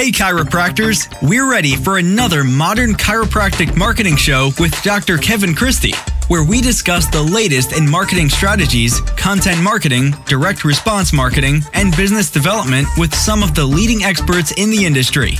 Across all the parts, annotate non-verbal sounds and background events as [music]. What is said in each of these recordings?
Hey, chiropractors! We're ready for another modern chiropractic marketing show with Dr. Kevin Christie, where we discuss the latest in marketing strategies, content marketing, direct response marketing, and business development with some of the leading experts in the industry.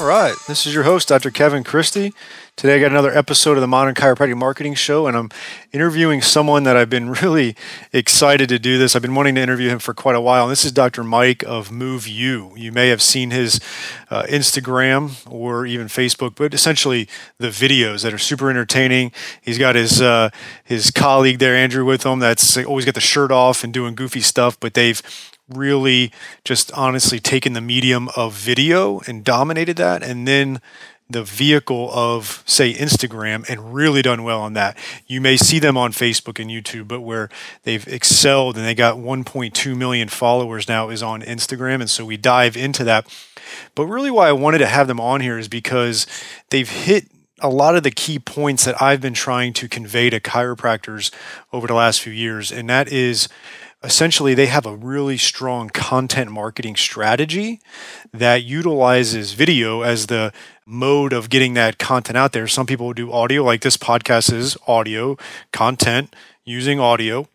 All right, this is your host, Dr. Kevin Christie. Today, I got another episode of the Modern Chiropractic Marketing Show, and I'm interviewing someone that I've been [laughs] really excited to do this. I've been wanting to interview him for quite a while, and this is Dr. Mike of MoveU. You may have seen his uh, Instagram or even Facebook, but essentially the videos that are super entertaining. He's got his uh, his colleague there, Andrew, with him. That's always got the shirt off and doing goofy stuff, but they've really just honestly taken the medium of video and dominated that, and then the vehicle of say Instagram and really done well on that. You may see them on Facebook and YouTube, but where they've excelled and they got 1.2 million followers now is on Instagram and so we dive into that. But really why I wanted to have them on here is because they've hit a lot of the key points that I've been trying to convey to chiropractors over the last few years and that is essentially they have a really strong content marketing strategy that utilizes video as the mode of getting that content out there. Some people do audio, like this podcast is audio content using audio.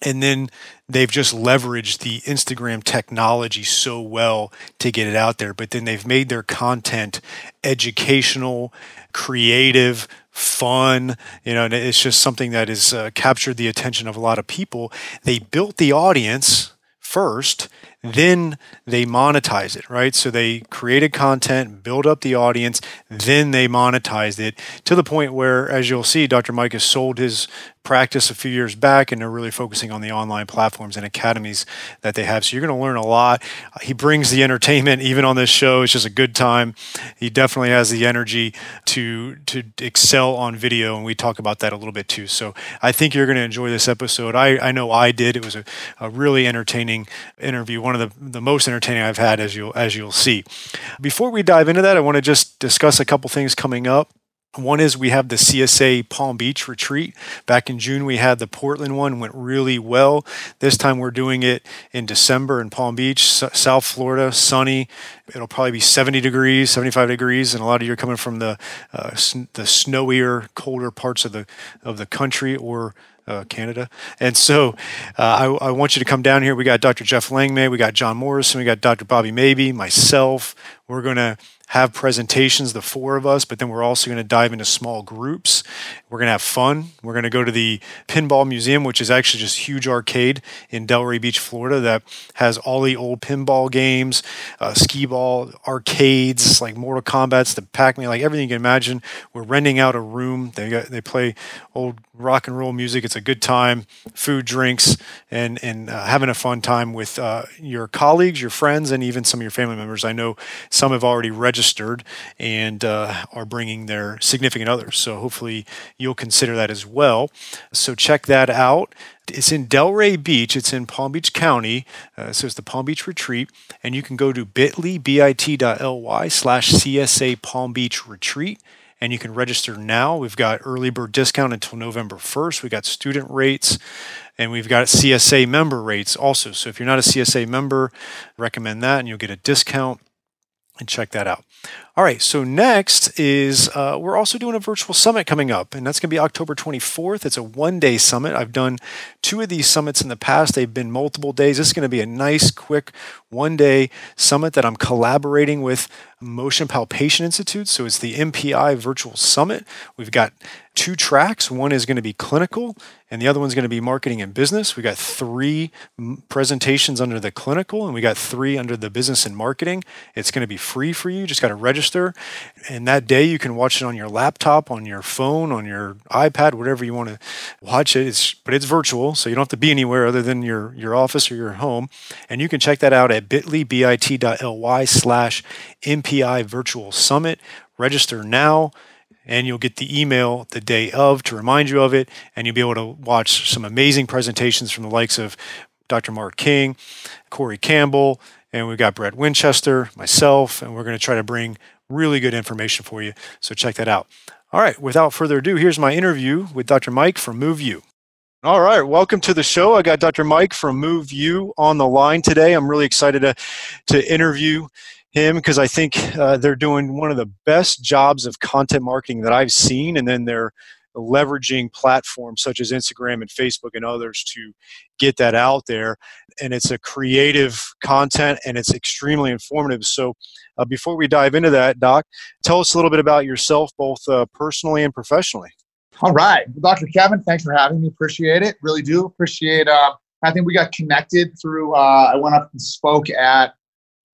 And then they've just leveraged the Instagram technology so well to get it out there. But then they've made their content educational, creative, fun. You know, and it's just something that has uh, captured the attention of a lot of people. They built the audience first then they monetize it, right? So they created content, build up the audience, then they monetized it to the point where, as you'll see, Dr. Mike has sold his practice a few years back and they're really focusing on the online platforms and academies that they have. So you're going to learn a lot. He brings the entertainment even on this show. It's just a good time. He definitely has the energy to to excel on video and we talk about that a little bit too. So I think you're going to enjoy this episode. I, I know I did. It was a, a really entertaining interview, one of the, the most entertaining I've had as you'll as you'll see. Before we dive into that, I want to just discuss a couple things coming up. One is we have the CSA Palm Beach retreat. Back in June, we had the Portland one, went really well. This time we're doing it in December in Palm Beach, South Florida, sunny. It'll probably be 70 degrees, 75 degrees, and a lot of you are coming from the uh, the snowier, colder parts of the of the country or uh, Canada. And so uh, I, I, want you to come down here. We got Dr. Jeff Langmaid, we got John Morrison, we got Dr. Bobby Maybee, myself. We're going to have presentations, the four of us, but then we're also going to dive into small groups. We're going to have fun. We're going to go to the Pinball Museum, which is actually just huge arcade in Delray Beach, Florida, that has all the old pinball games, uh, skee ball arcades, like Mortal Kombat's, the Pac-Man, like everything you can imagine. We're renting out a room. They got, they play old rock and roll music. It's a good time, food, drinks, and and uh, having a fun time with uh, your colleagues, your friends, and even some of your family members. I know some have already registered and uh, are bringing their significant others. So hopefully you'll consider that as well. So check that out. It's in Delray Beach. It's in Palm Beach County. Uh, so it's the Palm Beach Retreat. And you can go to bit.ly, bit.ly slash CSA Palm Beach Retreat and you can register now. We've got early bird discount until November 1st. We've got student rates and we've got CSA member rates also. So if you're not a CSA member, recommend that and you'll get a discount and check that out. All right, so next is uh, we're also doing a virtual summit coming up, and that's going to be October 24th. It's a one day summit. I've done two of these summits in the past, they've been multiple days. This is going to be a nice, quick one day summit that I'm collaborating with Motion Palpation Institute. So it's the MPI Virtual Summit. We've got two tracks. One is going to be clinical, and the other one's going to be marketing and business. We got three presentations under the clinical, and we got three under the business and marketing. It's going to be free for you. Just got to register, and that day you can watch it on your laptop, on your phone, on your iPad, whatever you want to watch it. It's but it's virtual, so you don't have to be anywhere other than your your office or your home, and you can check that out at bit.ly bit.ly slash MPI Virtual Summit. Register now and you'll get the email the day of to remind you of it, and you'll be able to watch some amazing presentations from the likes of Dr. Mark King, Corey Campbell, and we've got Brett Winchester, myself, and we're going to try to bring really good information for you. So check that out. All right, without further ado, here's my interview with Dr. Mike from MoveU. All right, welcome to the show. I got Dr. Mike from MoveU on the line today. I'm really excited to, to interview him because I think uh, they're doing one of the best jobs of content marketing that I've seen, and then they're leveraging platforms such as Instagram and Facebook and others to get that out there. And it's a creative content and it's extremely informative. So, uh, before we dive into that, Doc, tell us a little bit about yourself, both uh, personally and professionally. All right. Dr. Kevin, thanks for having me. Appreciate it. Really do appreciate. Uh, I think we got connected through. Uh, I went up and spoke at.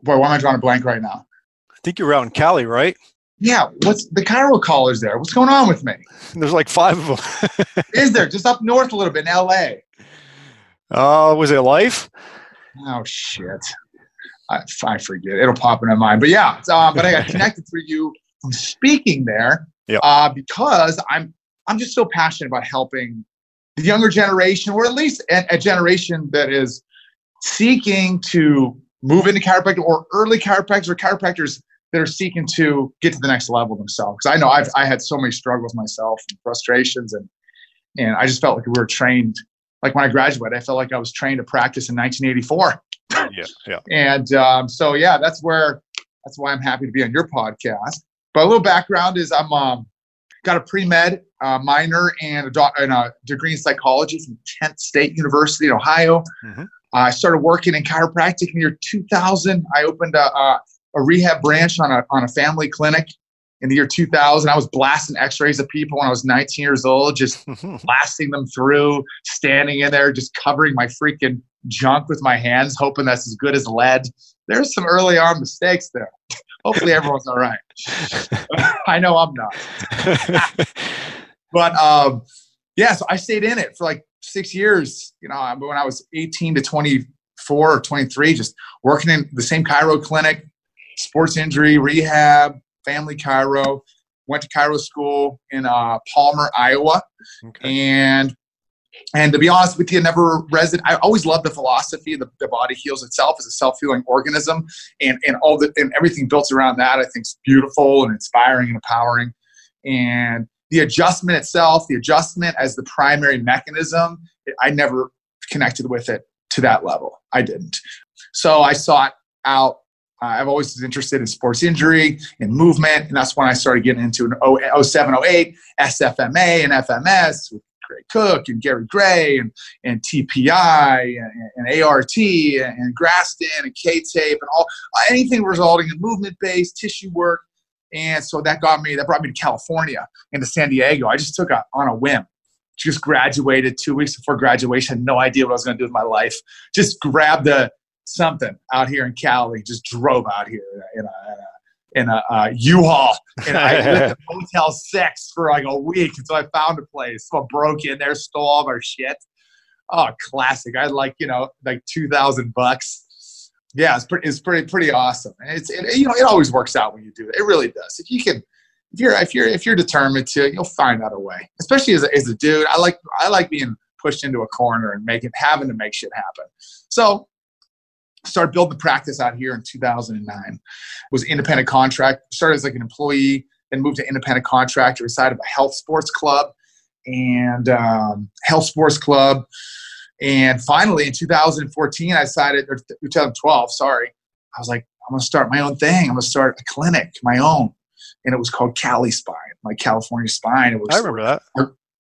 Boy, why am I drawing a blank right now? I think you're out in Cali, right? Yeah. What's the Chiro College there? What's going on with me? [laughs] There's like five of them. [laughs] Is there just up north a little bit in L.A.? Uh, was it Life? Oh shit. I, I forget. It'll pop in my mind. But yeah, uh, but I got [laughs] connected through you from speaking there Yep. uh, because I'm I'm just so passionate about helping the younger generation, or at least a, a generation that is seeking to move into chiropractic, or early chiropractors, or chiropractors that are seeking to get to the next level themselves. Because I know I've I had so many struggles myself, and frustrations, and and I just felt like we were trained. Like when I graduated, I felt like I was trained to practice in 1984. Yeah, yeah. [laughs] And um, so, yeah, that's where that's why I'm happy to be on your podcast. But a little background is I'm um, got a pre med uh, minor and a, doc- and a degree in psychology from Kent State University in Ohio. Mhm. I started working in chiropractic in the year 2000. I opened a, a, a rehab branch on a on a family clinic in the year 2000. I was blasting X-rays of people when I was 19 years old, just [laughs] blasting them through, standing in there, just covering my freaking junk with my hands, hoping that's as good as lead. There's some early on mistakes there. Hopefully everyone's all right. [laughs] I know I'm not. [laughs] But um, yeah, so I stayed in it for like six years. You know, when I was 18 to 24 or 23, just working in the same chiro clinic, sports injury rehab, family chiro. Went to chiro school in uh, Palmer, Iowa, okay. and and to be honest with you, never resident. I always loved the philosophy. The, the body heals itself as a self-healing organism, and and all the and everything built around that. I think is beautiful and inspiring and empowering. And the adjustment itself, the adjustment as the primary mechanism, I never connected with it to that level. I didn't. So I sought out. Uh, I've always been interested in sports injury and movement, and that's when I started getting into an 07, 08 SFMA and FMS with Gray Cook and Gary Gray and, and TPI and, and ART and, and Graston and K-tape and all anything resulting in movement-based tissue work. And so that got me, that brought me to California and to San Diego. I just took a, on a whim. Just graduated two weeks before graduation, no idea what I was going to do with my life. Just grabbed a something out here in Cali, just drove out here in a, in a, in a uh, U-Haul, and I lived at [laughs] Motel Six for like a week until I found a place. So I broke in there, stole all of our shit. Oh, classic! I had like you know like two thousand bucks. Yeah, it's pretty. It's pretty pretty awesome. And it's it, you know it always works out when you do it. It really does. If you can, if you're if you're if you're determined to, you'll find out a way. Especially as a, as a dude, I like I like being pushed into a corner and making having to make shit happen. So started building the practice out here in 2009 was independent contract started as like an employee then moved to independent contractor inside of a health sports club and um, health sports club and finally in 2014 i decided or 2012 sorry i was like i'm going to start my own thing i'm going to start a clinic my own and it was called cali spine my california spine it was I remember that.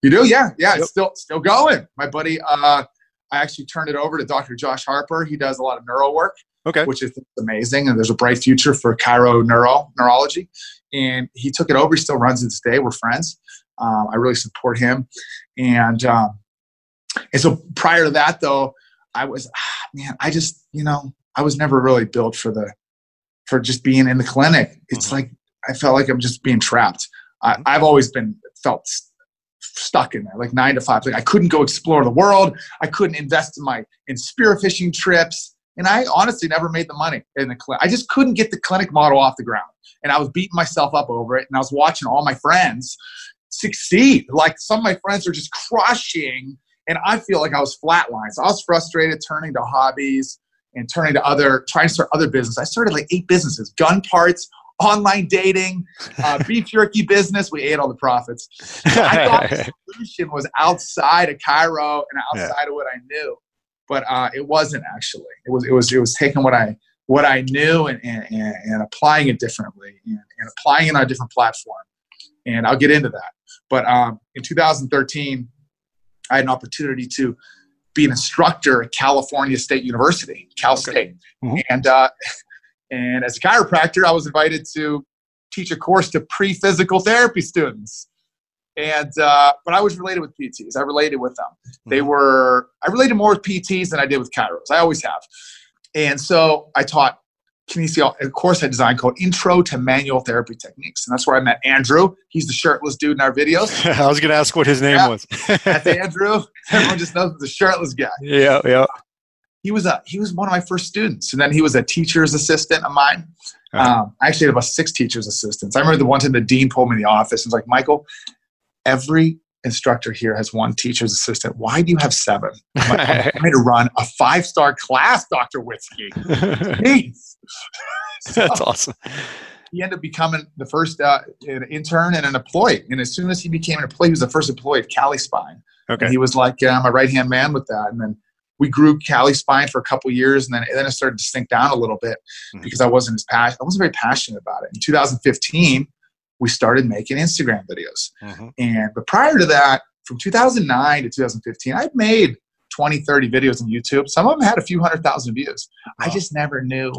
you do yeah yeah Yep. it's still still going my buddy uh I actually turned it over to Dr. Josh Harper. He does a lot of neuro work, Okay. which is amazing. And there's a bright future for chiro neuro neurology. And he took it over. He still runs it today. We're friends. Um, I really support him. And um, and so prior to that, though, I was ah, man. I just you know I was never really built for the for just being in the clinic. It's Mhm. like I felt like I'm just being trapped. I, Mhm. I've always been felt st- stuck in there, like nine to five. Like I couldn't go explore the world. I couldn't invest in my in spearfishing trips, and I honestly never made the money in the clinic. I just couldn't get the clinic model off the ground, and I was beating myself up over it. And I was watching all my friends succeed. Like some of my friends are just crushing, and I feel like I was flatlined. So I was frustrated, turning to hobbies and turning to other, trying to start other business. I started like eight businesses: gun parts, online dating, uh, [laughs] beef jerky business. We ate all the profits. I [laughs] thought the solution was outside of chiro and outside of what I knew, but uh, it wasn't actually. It was it was it was taking what I what I knew and, and, and applying it differently and, and, applying it on a different platform. And I'll get into that. But um, in 2013, I had an opportunity to be an instructor at California State University, Cal. State. Mm-hmm. And, uh, [laughs] and as a chiropractor, I was invited to teach a course to pre physical therapy students. And, uh, but I was related with PTs. I related with them. Mm-hmm. They were, I related more with PTs than I did with chiros. I always have. And so I taught kinesiology, a course I designed called Intro to Manual Therapy Techniques. And that's where I met Andrew. He's the shirtless dude in our videos. [laughs] I was going to ask what his name yeah. was. that's [laughs] Andrew. Everyone just knows the shirtless guy. Yeah, yeah. He was a he was one of my first students, and then he was a teacher's assistant of mine. Uh-huh. Um, I actually had about six teachers assistants. I remember the one time the dean pulled me in the office and was like, "Michael, every instructor here has one teacher's assistant. Why do you have seven? I'm, like, I'm [laughs] trying to run a five star class, Dr. Witzke. Jeez. [laughs] That's awesome. He ended up becoming the first uh, intern and an employee. And as soon as he became an employee, he was the first employee of Cali Spine. Okay. And he was like uh, my right hand man with that. And then we grew Cali Spine for a couple years, and then and then it started to sink down a little bit mm-hmm. because I wasn't as passionate. I wasn't very passionate about it. In 2015, we started making Instagram videos. Mm-hmm. And but prior to that, from 2009 to 2015, I'd made 20, 30 videos on YouTube. Some of them had a few hundred thousand views. Wow. I just never knew.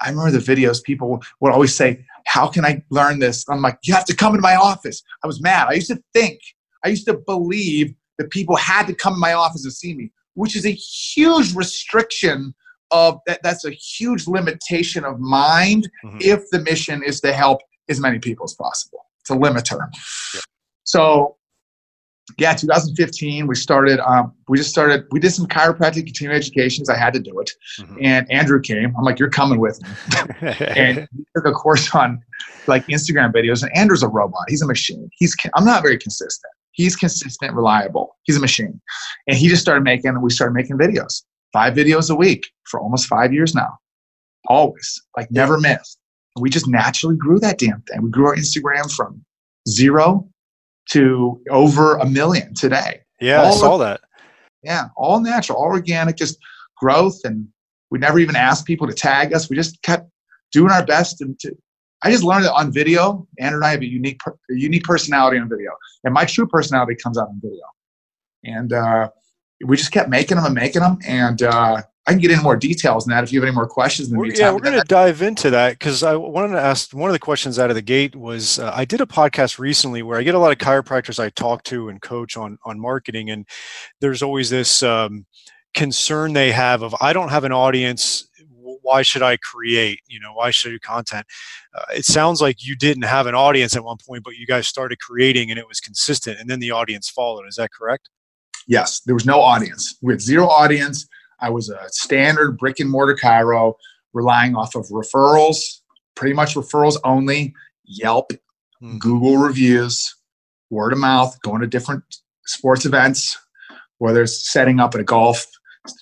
I remember the videos people would always say, How can I learn this? I'm like, You have to come into my office. I was mad. I used to think, I used to believe that people had to come in my office and see me, which is a huge restriction of that. That's a huge limitation of mind mm-hmm. if the mission is to help as many people as possible. It's a limiter. Yeah. So, yeah, 2015, we started, um, we just started, we did some chiropractic continuing educations. I had to do it. Mm-hmm. And Andrew came. I'm like, you're coming with me. [laughs] and he took a course on like Instagram videos. And Andrew's a robot. He's a machine. He's, I'm not very consistent. He's consistent, reliable. He's a machine. And he just started making, we started making videos, five videos a week for almost five years now. Always, like never missed we just naturally grew that damn thing. We grew our Instagram from zero to over a million today. Yeah, all I saw that. Yeah, all natural, all organic, just growth. And we never even asked people to tag us. We just kept doing our best. And to, I just learned that on video, Andrew and I have a unique, a unique personality on video, and my true personality comes out on video. And uh, we just kept making them and making them, and uh, I can get into more details than that if you have any more questions. In the yeah, we're going to dive into that because I wanted to ask one of the questions out of the gate was uh, I did a podcast recently where I get a lot of chiropractors I talk to and coach on on marketing, and there's always this um, concern they have of I don't have an audience. Why should I create? You know, why should I do content? Uh, it sounds like you didn't have an audience at one point, but you guys started creating and it was consistent, and then the audience followed. Is that correct? Yes, there was no audience. We had zero audience I was a standard brick and mortar chiro, relying off of referrals, pretty much referrals only, Yelp, mm. Google reviews, word of mouth, going to different sports events, whether it's setting up at a golf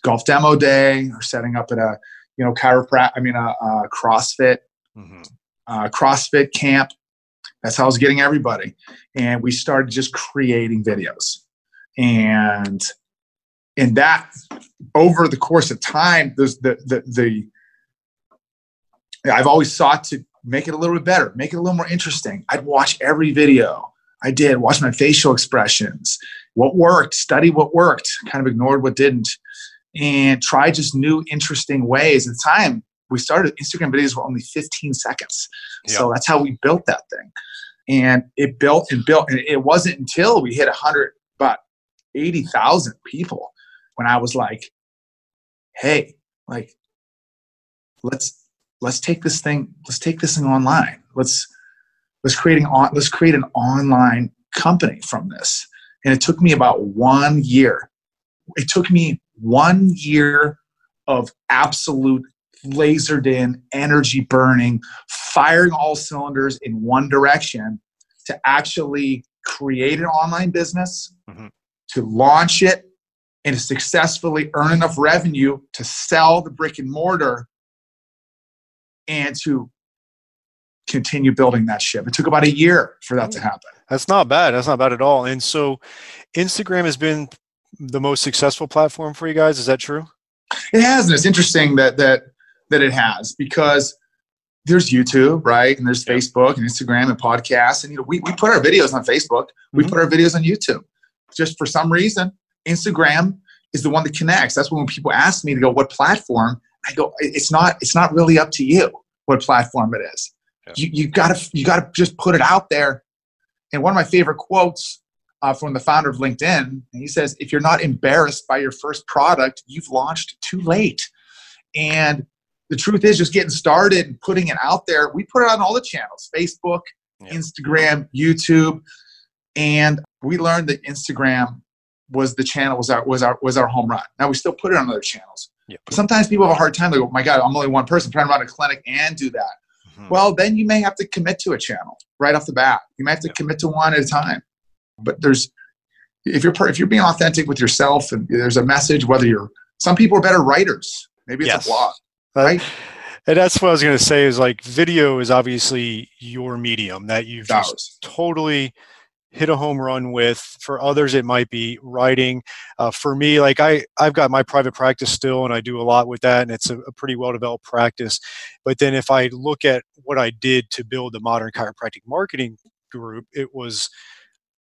golf demo day or setting up at a you know chiropractic, I mean a, a CrossFit, mm-hmm. uh, CrossFit camp. That's how I was getting everybody, and we started just creating videos, and and that over the course of time, there's the the the I've always sought to make it a little bit better, make it a little more interesting. I'd watch every video. I did watch my facial expressions, what worked, study what worked, kind of ignored what didn't, and try just new, interesting ways. At the time we started, Instagram videos were only 15 seconds, yep. so that's how we built that thing. And it built and built, and it wasn't until we hit 100, about 80,000 people when I was like, hey, like, let's let's take this thing, let's take this thing online. Let's let's creating on let's create an online company from this. And it took me about one year. It took me one year of absolute lasered in, energy burning, firing all cylinders in one direction to actually create an online business, mm-hmm. to launch it, and to successfully earn enough revenue to sell the brick and mortar and to continue building that ship. It took about a year for that to happen. That's not bad. That's not bad at all. And so Instagram has been the most successful platform for you guys. Is that true? It has, and it's interesting that that that it has because there's YouTube, right? And there's Facebook and Instagram and podcasts. And you know, we, we put our videos on Facebook, we Mhm. put our videos on YouTube. Just for some reason, Instagram is the one that connects. That's when people ask me to go, what platform? I go, it's not, it's not really up to you what platform it is. Yeah. You, you gotta, you gotta just put it out there. And one of my favorite quotes uh, from the founder of LinkedIn, he says, if you're not embarrassed by your first product, you've launched too late. And the truth is just getting started and putting it out there. We put it on all the channels, Facebook, Yeah. Instagram, YouTube. And we learned that Instagram was the channel was our was our was our home run. Now we still put it on other channels. Yeah. But sometimes people have a hard time. They go, my God, I'm only one person trying to run a clinic and do that. Mhm. Well, then you may have to commit to a channel right off the bat. You may have to commit to one at a time. But there's if you're if you're being authentic with yourself and there's a message, whether you're some people are better writers. Maybe it's Yes. a blog. Uh, right? And that's what I was going to say is like video is obviously your medium that you've just totally hit a home run with. For others, it might be writing. Uh, for me, like I, I've got my private practice still, and I do a lot with that, and it's a, a pretty well developed practice. But then if I look at what I did to build the modern chiropractic marketing group, it was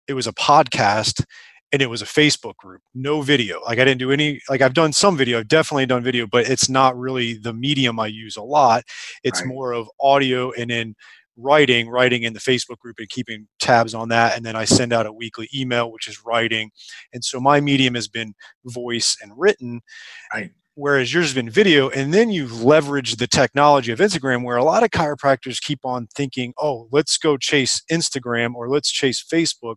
it was a podcast and it was a Facebook group, no video. Like I didn't do any, like I've done some video, I've definitely done video, but it's not really the medium I use a lot. It's Right. more of audio and then writing, writing in the Facebook group and keeping tabs on that. And then I send out a weekly email, which is writing. And so my medium has been voice and written. Right. Whereas yours has been video, and then you've leveraged the technology of Instagram, where a lot of chiropractors keep on thinking, oh, let's go chase Instagram or let's chase Facebook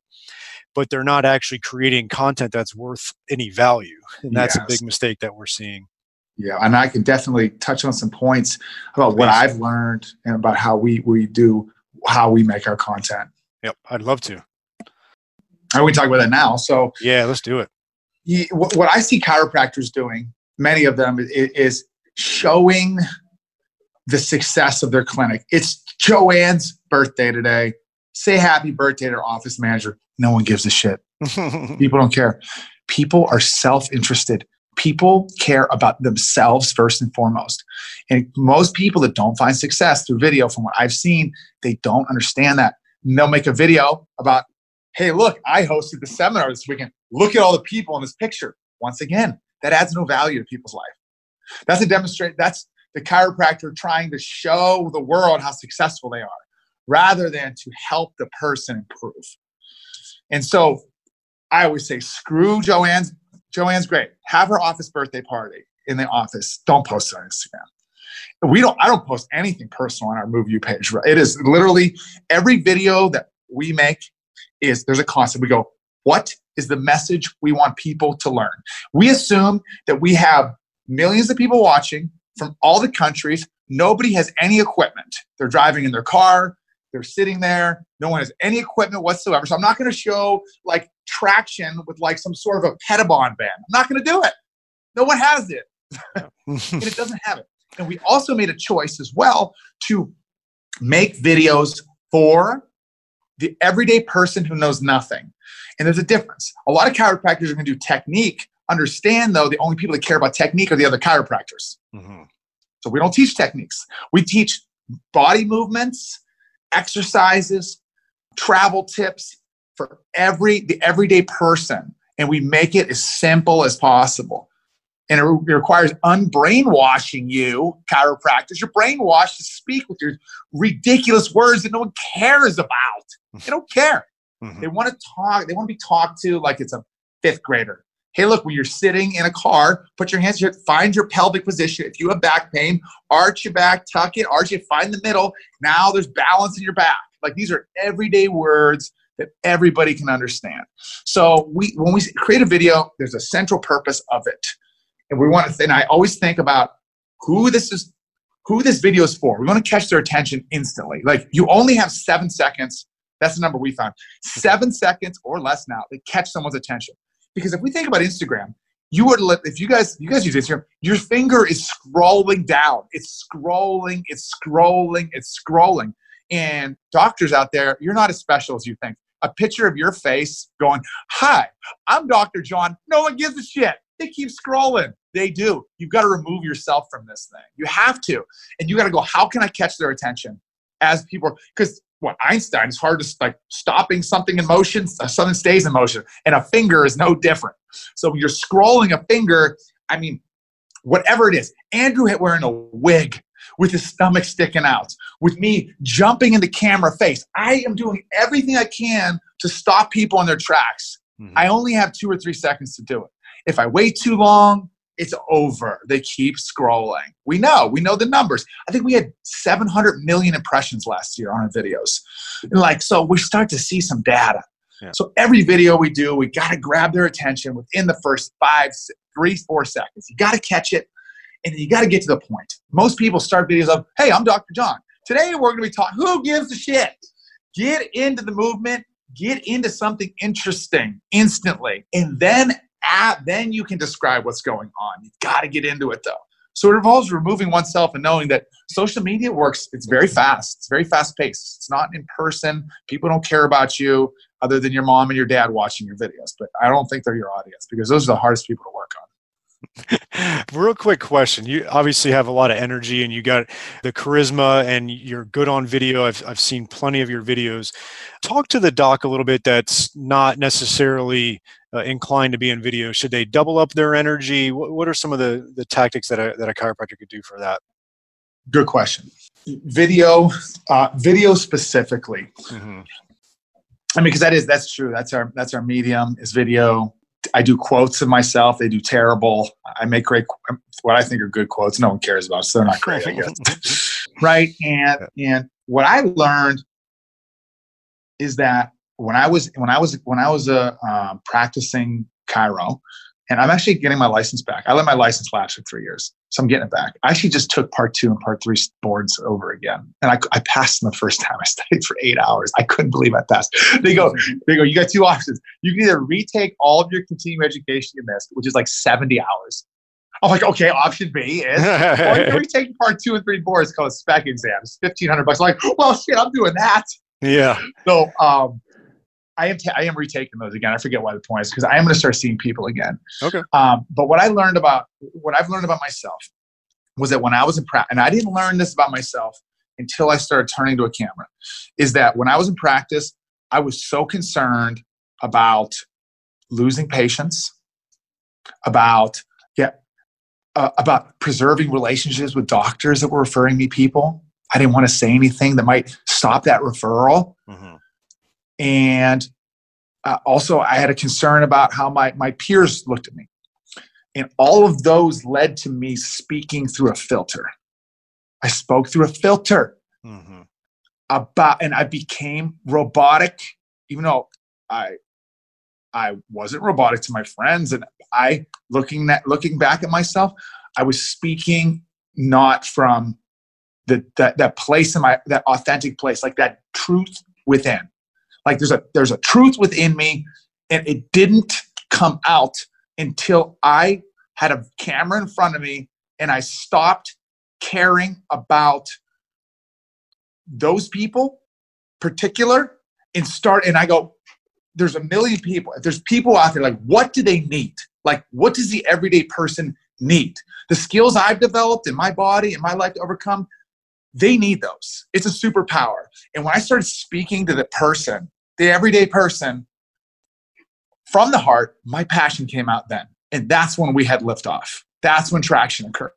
but they're not actually creating content that's worth any value. And that's a big mistake that we're seeing. Yeah, and I can definitely touch on some points about what I've learned and about how we we do how we make our content. Yep, I'd love to. And we talk about that now. So Yeah, let's do it. you, what what I see chiropractors doing, many of them, is showing the success of their clinic. It's Joanne's birthday today. Say happy birthday to our office manager. No one gives a shit. [laughs] People don't care. People are self interested. People care about themselves first and foremost. And most people that don't find success through video, from what I've seen, they don't understand that. And they'll make a video about, hey, look, I hosted the seminar this weekend. Look at all the people in this picture. Once again, that adds no value to people's life. That's a demonstrate. That's the chiropractor trying to show the world how successful they are, rather than to help the person improve. And so I always say, screw Joanne's. Joanne's great. Have her office birthday party in the office. Don't post it on Instagram. We don't. I don't post anything personal on our MoveU page. It is literally every video that we make is there's a concept. We go, what is the message we want people to learn? We assume that we have millions of people watching from all the countries. Nobody has any equipment. They're driving in their car. They're sitting there. No one has any equipment whatsoever. So I'm not going to show like traction with like some sort of a Pettibon band. I'm not going to do it. No one has it. and it doesn't [laughs] have it. And we also made a choice as well to make videos for the everyday person who knows nothing. And there's a difference. A lot of chiropractors are going to do technique. Understand though, the only people that care about technique are the other chiropractors. Mhm. So we don't teach techniques. We teach body movements, exercises, travel tips for every the everyday person, and we make it as simple as possible. And it, requires unbrainwashing you, chiropractors. You're brainwashed to speak with your ridiculous words that no one cares about. They don't care. Mhm. They want to talk. They want to be talked to like it's a fifth grader. Hey, look, when you're sitting in a car, put your hands here, find your pelvic position. If you have back pain, arch your back, tuck it, arch it, find the middle. Now there's balance in your back. Like these are everyday words that everybody can understand. So we when we create a video, there's a central purpose of it. And we want to and I always think about who this is who this video is for. We want to catch their attention instantly. Like you only have seven seconds. That's the number we found. Seven seconds or less now to catch someone's attention. Because if we think about Instagram, you would let if you guys you guys use Instagram, your finger is scrolling down. It's scrolling, it's scrolling, it's scrolling. And doctors out there, you're not as special as you think. A picture of your face going, Hi, I'm Dr. John. No one gives a shit. They keep scrolling. They do. You've got to remove yourself from this thing. You have to. And you got to go, how can I catch their attention as people? Because what Einstein is hard to like stopping something in motion, something stays in motion, and a finger is no different. So when you're scrolling a finger, I mean, whatever it is, Andrew hit wearing a wig with his stomach sticking out, with me jumping in the camera face. I am doing everything I can to stop people in their tracks. Mm-hmm. I only have two or three seconds to do it. If I wait too long, it's over. They keep scrolling. We know, we know the numbers. I think we had 700 million impressions last year on our videos. And like, so we start to see some data. Yeah. So every video we do, we got to grab their attention within the first five, three, four seconds. You got to catch it and you got to get to the point. Most people start videos of, hey, I'm Dr. John. Today we're going to be talking, who gives a shit? Get into the movement, get into something interesting instantly. And then at, then you can describe what's going on. You've got to get into it though. So it involves removing oneself and knowing that social media works. It's very fast. It's very fast paced. It's not in person. People don't care about you other than your mom and your dad watching your videos. But I don't think they're your audience because those are the hardest people to work on. Real quick question. You obviously have a lot of energy and you got the charisma and you're good on video. I've, I've seen plenty of your videos. Talk to the doc a little bit that's not necessarily uh, inclined to be in video. Should they double up their energy? What, what are some of the, the tactics that a, that a chiropractor could do for that? Good question. Video, uh, video specifically. Mm-hmm. I mean, because that is that's true. That's our that's our medium is video. I do quotes of myself. They do terrible. I make great, what I think are good quotes. No one cares about, so they're not great, [laughs] right? And and what I learned is that when I was when I was when I was uh, um, practicing chiro, and I'm actually getting my license back. I let my license lapse for three years, so I'm getting it back. I actually just took part two and part three boards over again, and I, I passed them the first time. I [laughs] studied for eight hours. I couldn't believe I passed. They go, [laughs] they go. You got two options. You can either retake all of your continuing education you missed, which is like 70 hours. I'm like, okay. Option B is, or you can [laughs] retake part two and three boards called spec exams, 1500 bucks. I'm like, well, shit, I'm doing that. Yeah. So, um, I am, I am retaking those again. I forget why the point is because I am going to start seeing people again. Okay. Um, but what I learned about what I've learned about myself was that when I was in practice, and I didn't learn this about myself until I started turning to a camera, is that when I was in practice, I was so concerned about losing patients, about yeah, uh, about preserving relationships with doctors that were referring me people. I didn't want to say anything that might stop that referral. Mm-hmm and uh, also i had a concern about how my, my peers looked at me. And all of those led to me speaking through a filter. I spoke through a filter mm-hmm. about and i became robotic even though i i wasn't robotic to my friends. And i looking at looking back at myself i was speaking not from the, that, that place in my that authentic place like that truth within like there's a there's a truth within me, and it didn't come out until I had a camera in front of me and I stopped caring about those people particular and start and I go, there's a million people. If there's people out there, like what do they need? Like what does the everyday person need? The skills I've developed in my body and my life to overcome, they need those. It's a superpower. And when I started speaking to the person the everyday person from the heart, my passion came out then. And that's when we had liftoff. That's when traction occurred.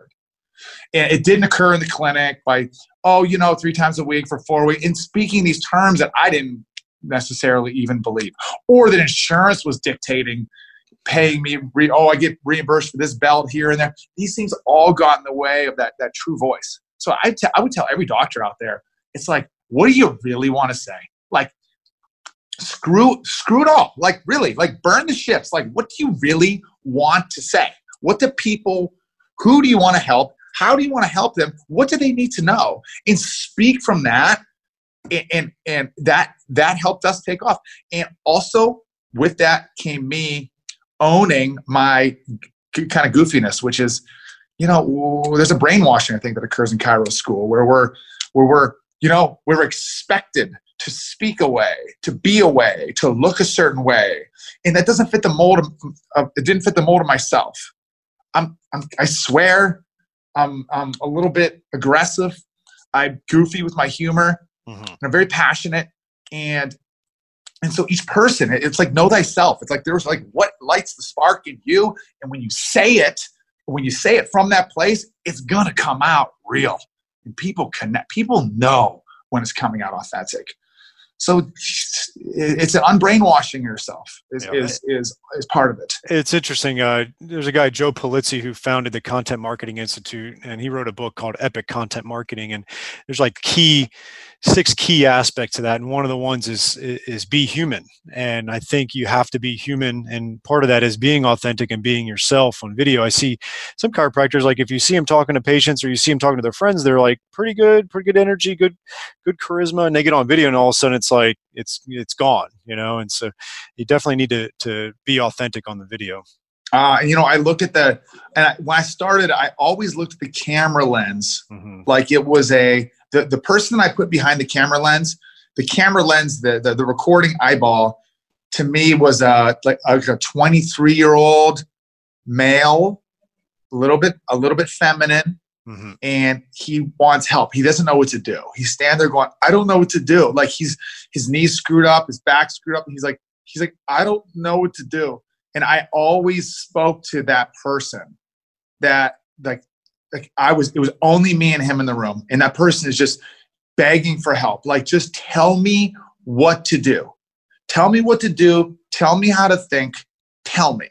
And it didn't occur in the clinic by, oh, you know, three times a week for four weeks, in speaking these terms that I didn't necessarily even believe, or that insurance was dictating paying me, re- oh, I get reimbursed for this belt here and there. These things all got in the way of that, that true voice. So I, t- I would tell every doctor out there, it's like, what do you really want to say? Like, screw screw it all. Like really like burn the ships. Like what do you really want to say? What do people who do you want to help? How do you want to help them? What do they need to know? And speak from that and and, and that that helped us take off. And also with that came me owning my kind of goofiness which is you know there's a brainwashing i think that occurs in chiro school where we're where we're you know we're expected to speak away, to be away, to look a certain way. And that doesn't fit the mold of, of, it didn't fit the mold of myself. I'm, I'm I swear, I'm I'm a little bit aggressive. I'm goofy with my humor. Mm-hmm. And I'm very passionate, and and so each person, it's like know thyself. It's like there's like what lights the spark in you, and when you say it, when you say it from that place, it's gonna come out real, and people connect. People know when it's coming out authentic. So it's an unbrainwashing yourself is, yeah. is, is, is part of it. It's interesting. Uh, there's a guy, Joe Pulizzi, who founded the Content Marketing Institute, and he wrote a book called Epic Content Marketing. And there's like key six key aspects to that and one of the ones is is be human. And i think you have to be human and part of that is being authentic and being yourself on video. I see some chiropractors like if you see them talking to patients or you see them talking to their friends they're like pretty good pretty good energy good good charisma and they get on video and all of a sudden it's like it's it's gone you know? And so you definitely need to to be authentic on the video uh, you know, I look at the, and I, when I started, I always looked at the camera lens mm-hmm. like it was a the, the person that I put behind the camera lens, the camera lens, the, the, the recording eyeball to me was a, like a 23 year old male, a little bit, a little bit feminine. Mm-hmm. And he wants help. He doesn't know what to do. He's standing there going, I don't know what to do. Like he's his knees screwed up, his back screwed up, and he's like, he's like, I don't know what to do. And I always spoke to that person that like like I was, it was only me and him in the room, and that person is just begging for help. Like, just tell me what to do. Tell me what to do. Tell me how to think. Tell me.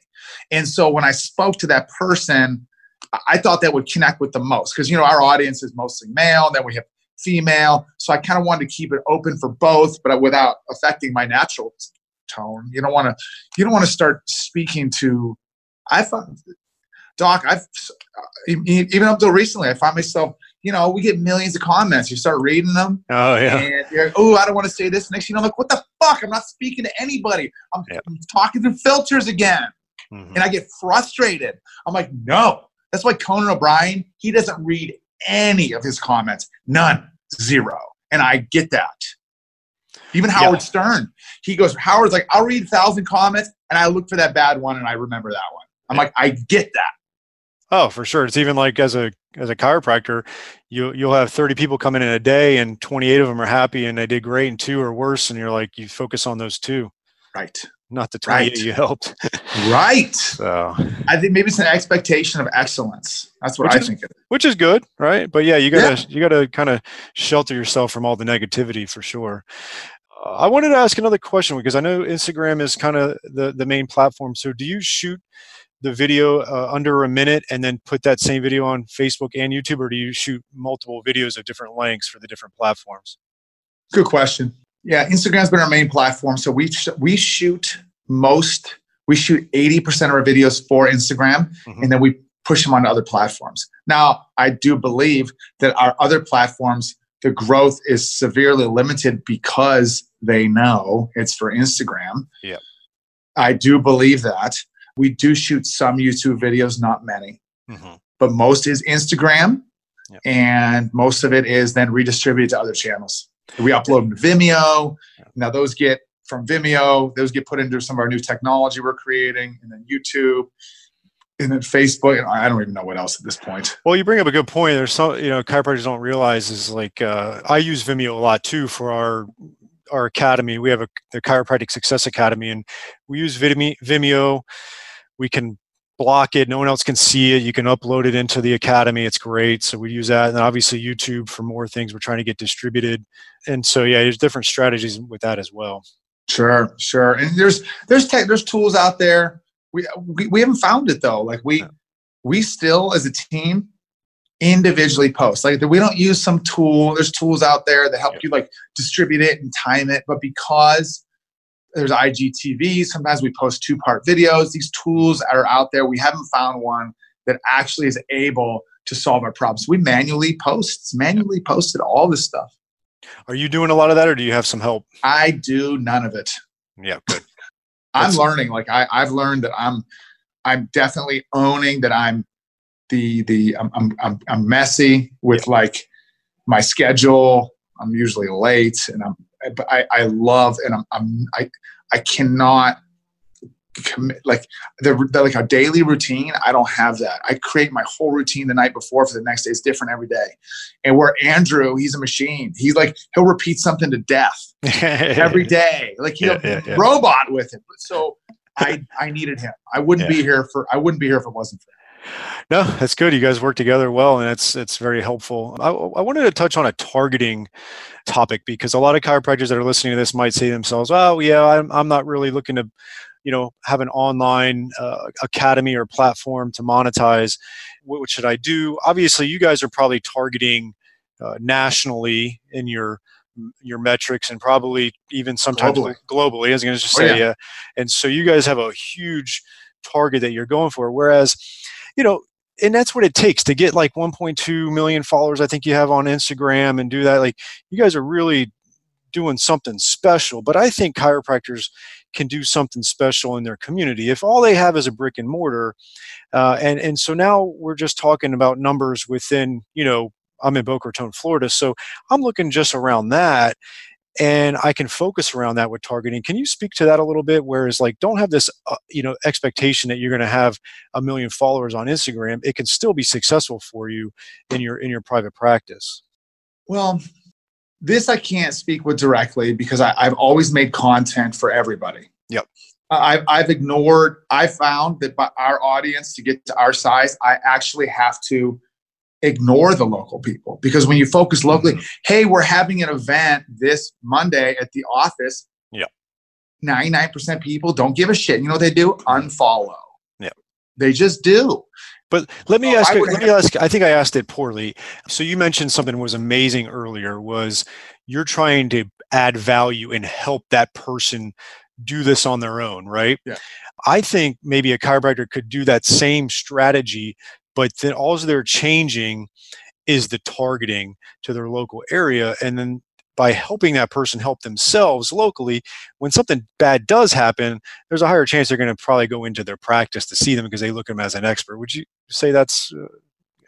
And so when I spoke to that person, I thought that would connect with the most because you know our audience is mostly male, and then we have female. So I kind of wanted to keep it open for both, but without affecting my natural tone. You don't want to. You don't want to start speaking to. I found Doc, I've even up till recently, I find myself, you know, we get millions of comments. You start reading them. Oh yeah. And you're, oh, I don't want to say this. Next, you know, I'm like, what the fuck? I'm not speaking to anybody. I'm, yeah. I'm talking through filters again, mm-hmm. and I get frustrated. I'm like, no. That's why Conan O'Brien, he doesn't read any of his comments. None. Zero. And I get that. Even Howard yeah. Stern, he goes, Howard's like, I'll read a thousand comments and I look for that bad one and I remember that one. I'm yeah. like, I get that. Oh, for sure. It's even like as a as a chiropractor, you you'll have 30 people come in in a day and 28 of them are happy and they did great and two are worse and you're like you focus on those two. Right. Not the 28 right. you helped. right. [laughs] So I think maybe it's an expectation of excellence. That's what which I is, think. Which is good, right? But yeah, you gotta yeah. you gotta kind of shelter yourself from all the negativity for sure. Uh, I wanted to ask another question because I know Instagram is kind of the the main platform. So do you shoot the video uh, under a minute and then put that same video on Facebook and YouTube, or do you shoot multiple videos of different lengths for the different platforms? Good question. Yeah, Instagram's been our main platform, so we sh- we shoot most we shoot 80% of our videos for Instagram mm-hmm. and then we push them onto other platforms. Now, I do believe that our other platforms the growth is severely limited because they know it's for Instagram. Yeah. I do believe that. We do shoot some YouTube videos, not many, mm-hmm. but most is Instagram, yep. and most of it is then redistributed to other channels. We upload them to Vimeo. Now those get from Vimeo, those get put into some of our new technology we're creating, and then YouTube, and then Facebook. I don't even know what else at this point. Well, you bring up a good point. There's some, you know, chiropractors don't realize is like uh, I use Vimeo a lot too for our our academy. We have a the Chiropractic Success Academy, and we use Vimeo we can block it. No one else can see it. You can upload it into the academy. It's great. So we use that. And obviously youtube for more things. We're trying to get distributed. And so yeah there's different strategies with that as well. Sure sure. And there's there's tech there's tools out there we, we we haven't found it though like we we still as a team individually post like we don't use some tool there's tools out there that help you like distribute it and time it but because there's IGTV. Sometimes we post two part videos. These tools are out there. We haven't found one that actually is able to solve our problems. We manually post, manually posted all this stuff. Are you doing a lot of that or do you have some help? I do none of it. Yeah, good. I'm learning. Like I, I've learned that I'm I'm definitely owning that I'm the the I'm I'm I'm, messy with like my schedule. I'm usually late and I'm but I, I love and I'm, I'm I I cannot commit like the, the, like a daily routine i don't have that. I create my whole routine the night before for the next day. It's different every day. And where andrew he's a machine. He's like he'll repeat something to death [laughs] every day. Like he'll yeah, yeah, yeah. robot with it. So i i needed him. I wouldn't be here for i wouldn't be here if it wasn't for him. No, that's good. You guys work together well, and it's it's very helpful. I, I wanted to touch on a targeting topic because a lot of chiropractors that are listening to this might say to themselves, "Oh, yeah, I'm I'm not really looking to you know have an online uh, academy or platform to monetize what, what, should i do obviously you guys are probably targeting uh, nationally in your your metrics and probably even sometimes globally, globally I was going to just oh, say, oh, yeah. uh, and so you guys have a huge target that you're going for. Whereas, you know, and that's what it takes to get like 1.2 million followers. I think you have on Instagram and do that. Like, you guys are really doing something special. But I think chiropractors can do something special in their community if all they have is a brick and mortar. Uh, and and so now we're just talking about numbers within you know I'm in Boca Raton, Florida, so I'm looking just around that. And I can focus around that with targeting. Can you speak to that a little bit? Whereas, like, don't have this, uh, you know, expectation that you're going to have a million followers on Instagram. It can still be successful for you in your in your private practice. Well, this I can't speak with directly because I, have always made content for everybody. Yep. I've, I've ignored, I found that by our audience to get to our size, I actually have to ignore the local people because when you focus locally, mm-hmm. hey, we're having an event this Monday at the office. Yeah. 99% people don't give a shit. You know what they do? Unfollow. Yeah. They just do. But let me ask. let me ask. I think I asked it poorly. So you mentioned something was amazing earlier. Was you're trying to add value and help that person do this on their own, right? Yeah. I think maybe a chiropractor could do that same strategy, but then all they're changing is the targeting to their local area, and then by helping that person help themselves locally, when something bad does happen, there's a higher chance they're going to probably go into their practice to see them because they look at them as an expert. Would you say that's uh,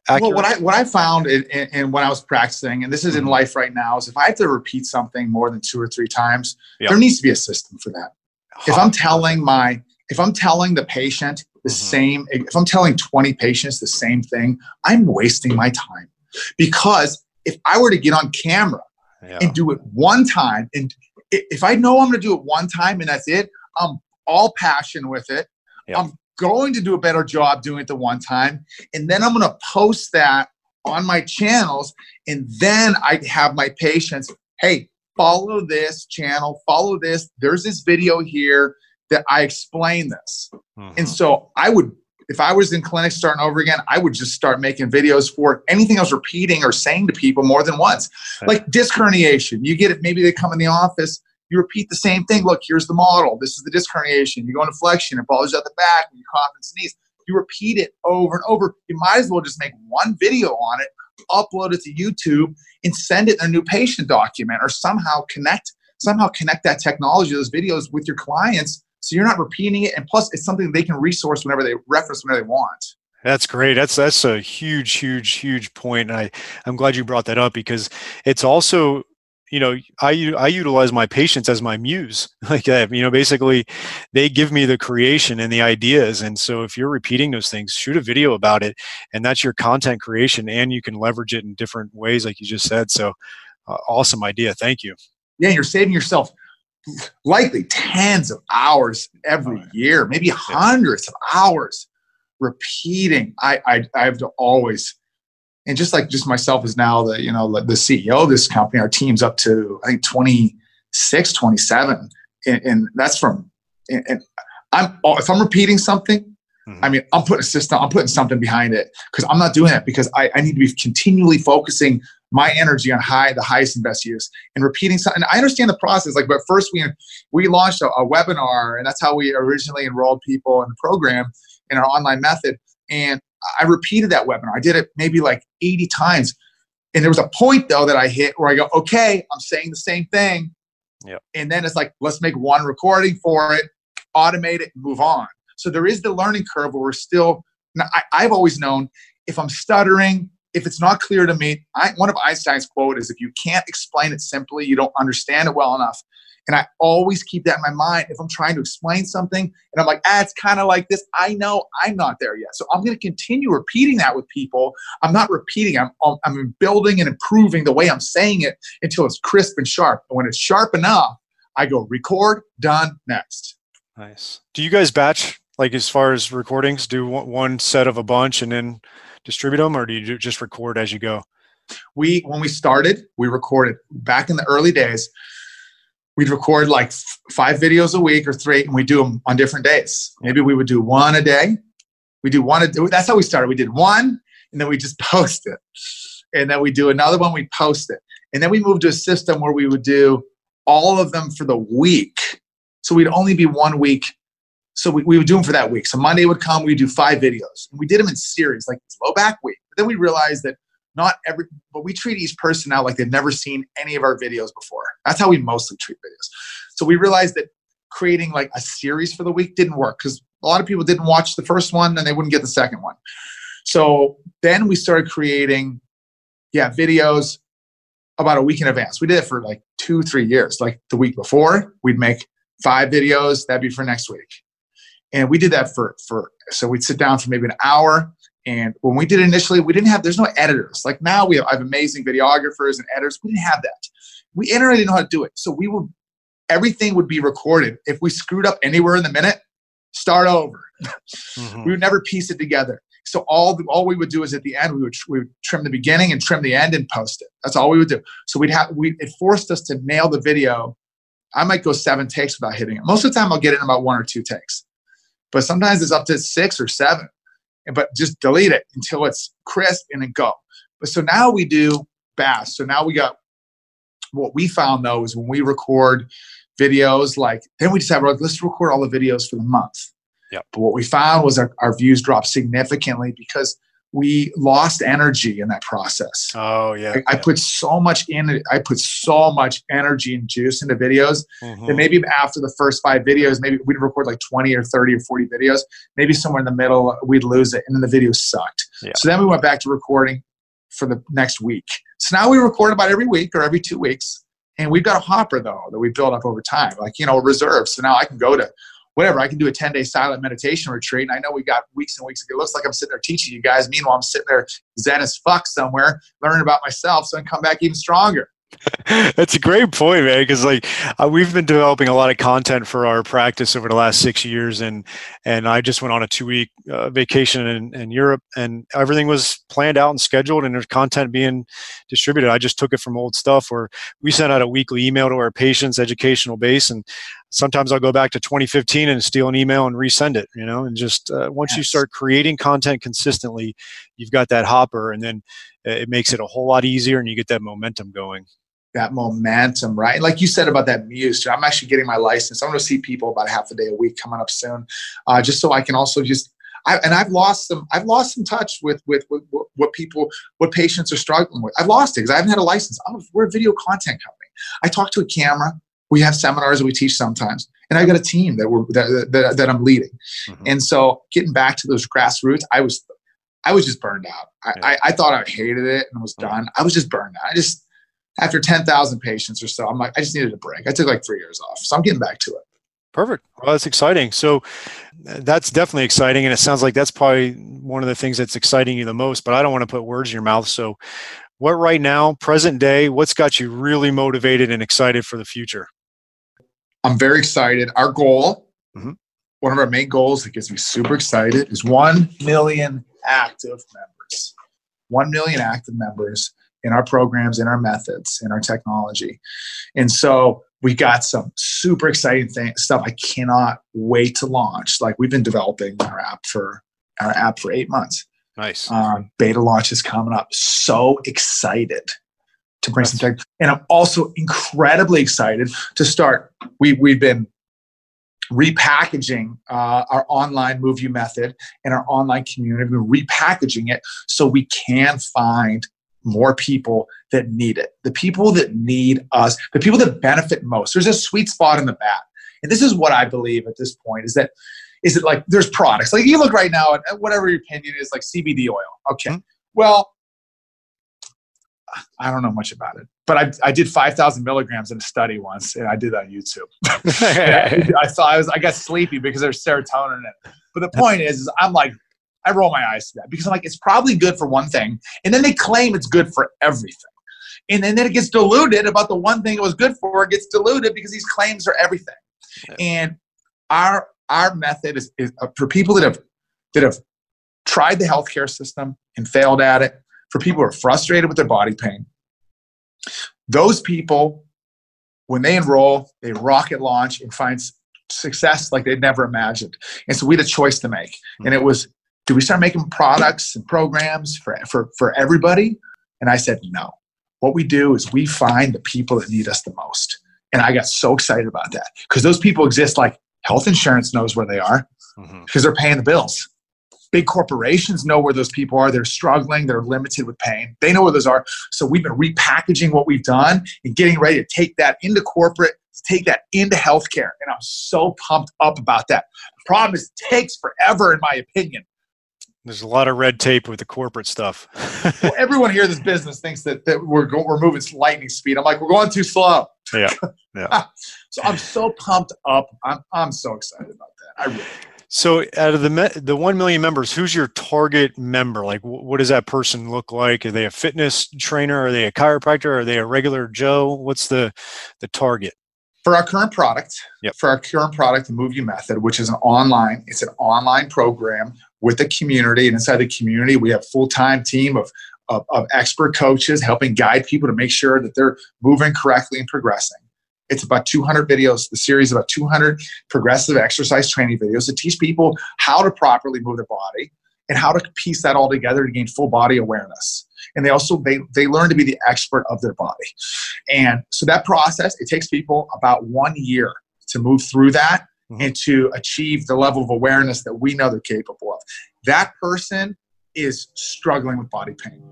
accurate? Well, what I what I found in, in, in, when I was practicing, and this is in mm-hmm. life right now, is if I have to repeat something more than two or three times, yep. there needs to be a system for that. Huh. If I'm telling my if I'm telling the patient the mm-hmm. same, if I'm telling 20 patients the same thing, I'm wasting my time because if I were to get on camera yeah. and do it one time. And if I know I'm going to do it one time and that's it, I'm all passion with it. Yeah. I'm going to do a better job doing it the one time. And then I'm going to post that on my channels. And then I have my patients, hey, follow this channel, follow this. There's this video here that I explain this. Mm-hmm. And so I would if I was in clinic starting over again, I would just start making videos for anything I was repeating or saying to people more than once. Like disc herniation. You get it, maybe they come in the office, you repeat the same thing. Look, here's the model. This is the disc herniation. You go into flexion, it bothers you at the back, and you cough and sneeze. You repeat it over and over. You might as well just make one video on it, upload it to YouTube, and send it in a new patient document or somehow connect somehow connect that technology, those videos with your clients so you're not repeating it. And plus, it's something they can resource whenever they reference whenever they want. That's great. That's that's a huge, huge, huge point. And I, I'm glad you brought that up because it's also, you know, I I utilize my patients as my muse. [laughs] Like that. You know, basically they give me the creation and the ideas. And so if you're repeating those things, shoot a video about it. And that's your content creation. And you can leverage it in different ways, like you just said. So uh, awesome idea. Thank you. Yeah, you're saving yourself likely tens of hours every year, maybe hundreds of hours repeating. I, I, I have to always, and just like just myself is now the, you know, the CEO of this company, our team's up to, I think 26, 27. And, and that's from, and, and I'm, if I'm repeating something, mm-hmm. I mean, I'm putting a system, I'm putting something behind it because I'm not doing it because I, I need to be continually focusing my energy on high the highest and best use and repeating something. I understand the process. Like, but first we we launched a, a, webinar, and that's how we originally enrolled people in the program in our online method. And I repeated that webinar. I did it maybe like 80 times. And there was a point though that I hit where I go, okay, I'm saying the same thing. Yeah. And then it's like, let's make one recording for it, automate it, move on. So there is the learning curve where we're still. I, I've always known if I'm stuttering, if it's not clear to me, I, one of Einstein's quote is if you can't explain it simply, you don't understand it well enough. And I always keep that in my mind. If I'm trying to explain something and I'm like, ah, it's kind of like this, I know I'm not there yet. So I'm going to continue repeating that with people. I'm not repeating, I'm, I'm building and improving the way I'm saying it until it's crisp and sharp. And when it's sharp enough, I go record, done, next. Nice. Do you guys batch, like as far as recordings, do one set of a bunch and then distribute them, or do you just record as you go? We, when we started, we recorded back in the early days we'd record like f- five videos a week or three, and we do them on different days. Maybe we would do one a day. We do one. A, that's how we started. We did one, and then we just [laughs] post it, and then we do another one. We post it, and then we moved to a system where we would do all of them for the week. So we'd only be one week. So we, we would do them for that week. So Monday would come, we'd do five videos. And we did them in series, like low back week. But then we realized that not every but we treat each person now like they've never seen any of our videos before. That's how we mostly treat videos. So we realized that creating like a series for the week didn't work because a lot of people didn't watch the first one and they wouldn't get the second one. So then we started creating yeah videos about a week in advance. We did it for like two three years. Like the week before we'd make five videos. That'd be for next week and we did that for for so we'd sit down for maybe an hour and when we did initially, we didn't have, there's no editors. Like now we have, I have amazing videographers and editors. We didn't have that. We didn't know how to do it. So we would, everything would be recorded. If we screwed up anywhere in the minute, start over. Mm-hmm. we would never piece it together. So all the, all we would do is at the end we would we would trim the beginning and trim the end and post it. That's all we would do. So we'd have we it forced us to nail the video. I might go seven takes without hitting it. Most of the time I'll get in about one or two takes, but sometimes it's up to six or seven but just delete it until it's crisp and then go. But so now we do bass. So now we got what we found though is when we record videos, like then we just have like let's record all the videos for the month. Yeah. But what we found was our, our views dropped significantly because we lost energy in that process. Oh yeah. I. I put so much in it. I put so much energy and juice into videos mm-hmm. that maybe after the first five videos, maybe we'd record like 20 or 30 or 40 videos. Maybe somewhere in the middle, we'd lose it. And then the video sucked. Yeah. So then we went back to recording for the next week. So now we record about every week or every two weeks. And we've got a hopper though that we built up over time, like, you know, reserve. So now I can go to whatever. I can do a 10 day silent meditation retreat. And I know we got weeks and weeks. It looks like I'm sitting there teaching you guys. Meanwhile, I'm sitting there zen as fuck somewhere, learning about myself so I can come back even stronger. [laughs] That's a great point, man. Because like uh, we've been developing a lot of content for our practice over the last six years, and and I just went on a two week uh, vacation in, in Europe, and everything was planned out and scheduled, and there's content being distributed. I just took it from old stuff where we sent out a weekly email to our patients, educational base, and sometimes I'll go back to 2015 and steal an email and resend it. You know, and just uh, once yes. you start creating content consistently, you've got that hopper, and then it makes it a whole lot easier, and you get that momentum going that momentum, right? Like you said about that muse, I'm actually getting my license. I'm going to see people about half a day a week coming up soon, uh, just so I can also just. I, and I've lost some. I've lost some touch with, with with, what people, what patients are struggling with. I've lost it because I haven't had a license. I'm, we're a video content company. I talk to a camera. We have seminars that we teach sometimes, and I got a team that we're that that, that I'm leading. Mm-hmm. And so, getting back to those grassroots, I was I was just burned out. I, yeah. I, I, thought I hated it and was done. I was just burned out. I just after 10,000 patients or so, I'm like, I just needed a break. I took like three years off. So I'm getting back to it. Perfect. Well, that's exciting. So that's definitely exciting. And it sounds like that's probably one of the things that's exciting you the most, but I don't want to put words in your mouth. So what right now, present day, what's got you really motivated and excited for the future? I'm very excited. Our goal, mm-hmm. one of our main goals that gets me super excited is 1 million active members. 1 million active members in our programs, in our methods, in our technology. And so we got some super exciting thing, stuff I cannot wait to launch. Like we've been developing our app for our app for eight months. Nice. Um, beta launch is coming up. So excited to bring some tech. And I'm also incredibly excited to start. We, we've been repackaging uh, our online MoveU method and our online community. We're repackaging it so we can find more people that need it. The people that need us, the people that benefit most. There's a sweet spot in the bat. And this is what I believe at this point is that is it like there's products. Like you look right now at whatever your opinion is, like CBD oil. Okay. Mm-hmm. Well, I don't know much about it. but I, I did 5,000 milligrams in a study once, and I did that on YouTube. I, [laughs] I thought I was I got sleepy because there's serotonin in it. But the point is, is I'm like, I roll my eyes to that because I'm like, it's probably good for one thing, and then they claim it's good for everything. And then, then it gets diluted about the one thing it was good for, it gets diluted because these claims are everything. Yeah. And our our method is, is uh, for people that have that have tried the healthcare system and failed at it, for people who are frustrated with their body pain. Those people, when they enroll, they rocket launch and find success like they'd never imagined. And so we had a choice to make. And it was, do we start making products and programs for, for, for everybody? And I said, no. What we do is we find the people that need us the most. And I got so excited about that because those people exist like health insurance knows where they are because mm-hmm. they're paying the bills. Big corporations know where those people are. They're struggling. They're limited with pain. They know where those are. So we've been repackaging what we've done and getting ready to take that into corporate, to take that into healthcare. And I'm so pumped up about that. The problem is it takes forever, in my opinion. There's a lot of red tape with the corporate stuff. [laughs] well, everyone here in this business thinks that, that we're, go, we're moving lightning speed. I'm like, we're going too slow. Yeah. [laughs] Yeah. so I'm so pumped up. I'm, I'm so excited about that. I really so, out of the me- the one million members, who's your target member? Like, w- what does that person look like? Are they a fitness trainer? Are they a chiropractor? Are they a regular Joe? What's the the target? For our current product, yep. for our current product, the MoveU Method, which is an online, it's an online program with the community, and inside the community, we have full time team of, of of expert coaches helping guide people to make sure that they're moving correctly and progressing. It's about 200 videos, the series about 200 progressive exercise training videos to teach people how to properly move their body and how to piece that all together to gain full body awareness. And they also they they learn to be the expert of their body. And so that process, it takes people about one year to move through that mm-hmm. and to achieve the level of awareness that we know they're capable of. That person is struggling with body pain.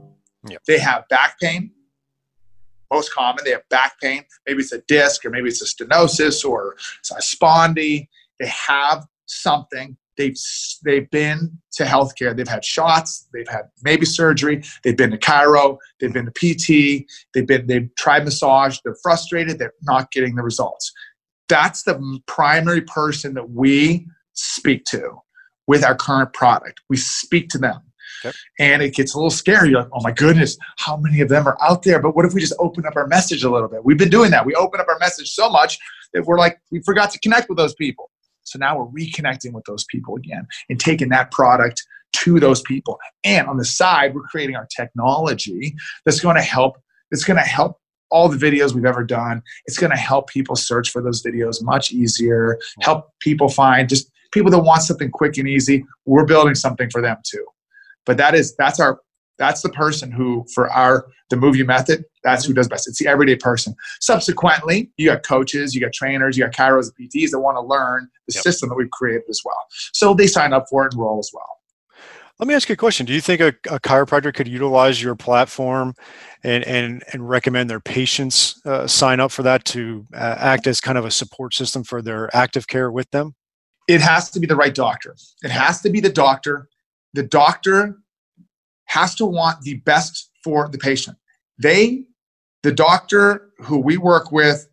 Yep. They have back pain, most common. They have back pain. Maybe it's a disc or maybe it's a stenosis or it's a spondy. They have something. They've they've been to healthcare. They've had shots. They've had maybe surgery. They've been to chiro. They've been to PT. They've been they've tried massage. They're frustrated. They're not getting the results. That's the primary person that we speak to with our current product. We speak to them. Yep. And it gets a little scary. You're like, oh my goodness, how many of them are out there? But what if we just open up our message a little bit? We've been doing that. We open up our message so much that we're like, we forgot to connect with those people. So now we're reconnecting with those people again and taking that product to those people. And on the side, we're creating our technology that's going to help. It's going to help all the videos we've ever done. It's going to help people search for those videos much easier. Help people find just people that want something quick and easy. We're building something for them too. But that is that's our that's the person who for our the MoveU method that's who does best. It's the everyday person. Subsequently you got coaches you got trainers you got chiros and pts that want to learn the yep. system that we've created as well. So they sign up for it and roll as well. Let me ask you a question. Do you think a, a chiropractor could utilize your platform and and, and recommend their patients uh, sign up for that to uh, act as kind of a support system for their active care with them? It has to be the right doctor. It has to be the doctor the doctor has to want the best for the patient. They, the doctor who we work with,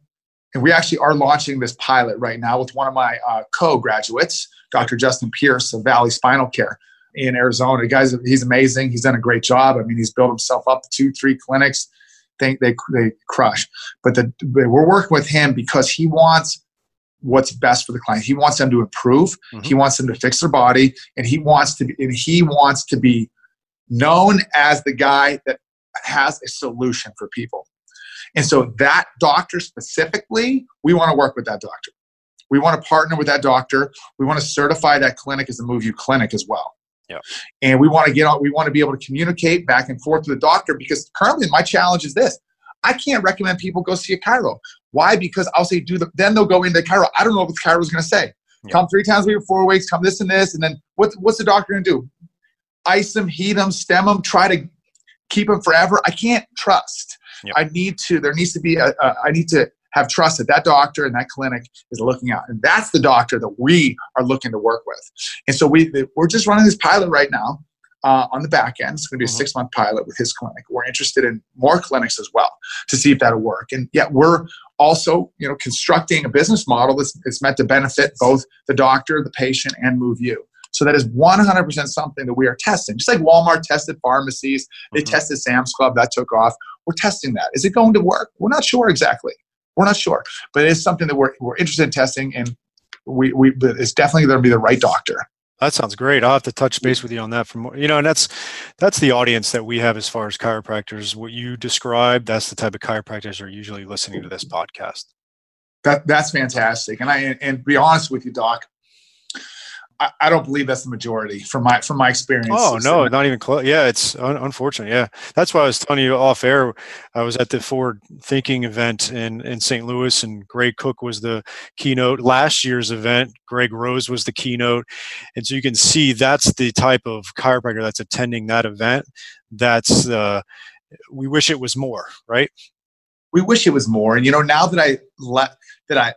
and we actually are launching this pilot right now with one of my uh, co-graduates, Dr. Justin Pierce of Valley Spinal Care in Arizona. Guy's he's amazing. He's done a great job. I mean, he's built himself up two, three clinics. Think they they crush. But the, we're working with him because he wants what's best for the client. He wants them to improve. Mm-hmm. He wants them to fix their body, and he wants to be, and he wants to be known as the guy that has a solution for people. And so that doctor specifically, we want to work with that doctor. We want to partner with that doctor. We want to certify that clinic as a MoveU clinic as well. Yeah. And we want to get out, we want to be able to communicate back and forth with the doctor because currently my challenge is this. I can't recommend people go see a chiro. Why? Because I'll say do the then they'll go into chiro. I don't know what the chiro is going to say. Yeah. Come three times a week, four weeks. Come this and this, and then what, what's the doctor going to do? Ice them, heat them, stem them, try to keep them forever. I can't trust. Yep. I need to. There needs to be a, a. I need to have trust that that doctor and that clinic is looking out, and that's the doctor that we are looking to work with. And so we we're just running this pilot right now. uh, on the back end. It's going to be a mm-hmm. six month pilot with his clinic. We're interested in more clinics as well to see if that'll work. And yet we're also, you know, constructing a business model that's, that's meant to benefit both the doctor, the patient, and MoveU. So that is 100% something that we are testing. Just like Walmart tested pharmacies, they mm-hmm. tested Sam's Club, that took off. We're testing that. Is it going to work? We're not sure exactly. We're not sure, but it is something that we're, we're interested in testing, and we, we it's definitely going to be the right doctor. That sounds great. I'll have to touch base with you on that. From you know, and that's that's the audience that we have as far as chiropractors. What you described, that's the type of chiropractors are usually listening to this podcast. That that's fantastic. And I and be honest with you, Doc, I, I, don't believe that's the majority from my from my experience. Oh no, not even close. Yeah, it's un- unfortunate. Yeah, that's why I was telling you off air. I was at the Forward Thinking event in in St. Louis, and Greg Cook was the keynote. Last year's event, Greg Rose was the keynote, and so you can see that's the type of chiropractor that's attending that event. That's uh, we wish it was more, right? We wish it was more. And you know, now that I left that I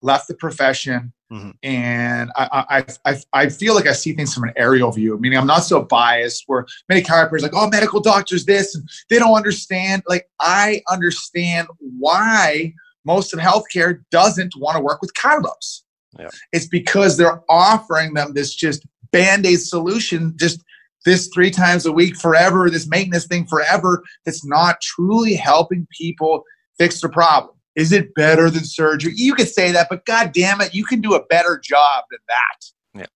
left the profession Mm-hmm. And I, I, I, I, feel like I see things from an aerial view, meaning I'm not so biased. Where many chiropractors like, oh, medical doctors this, and they don't understand. Like I understand why most of healthcare doesn't want to work with chiros. Yeah. It's because they're offering them this just band aid solution, just this three times a week forever, this maintenance thing forever. That's not truly helping people fix the problem. Is it better than surgery? You could say that, but god damn it, you can do a better job than that. Yeah.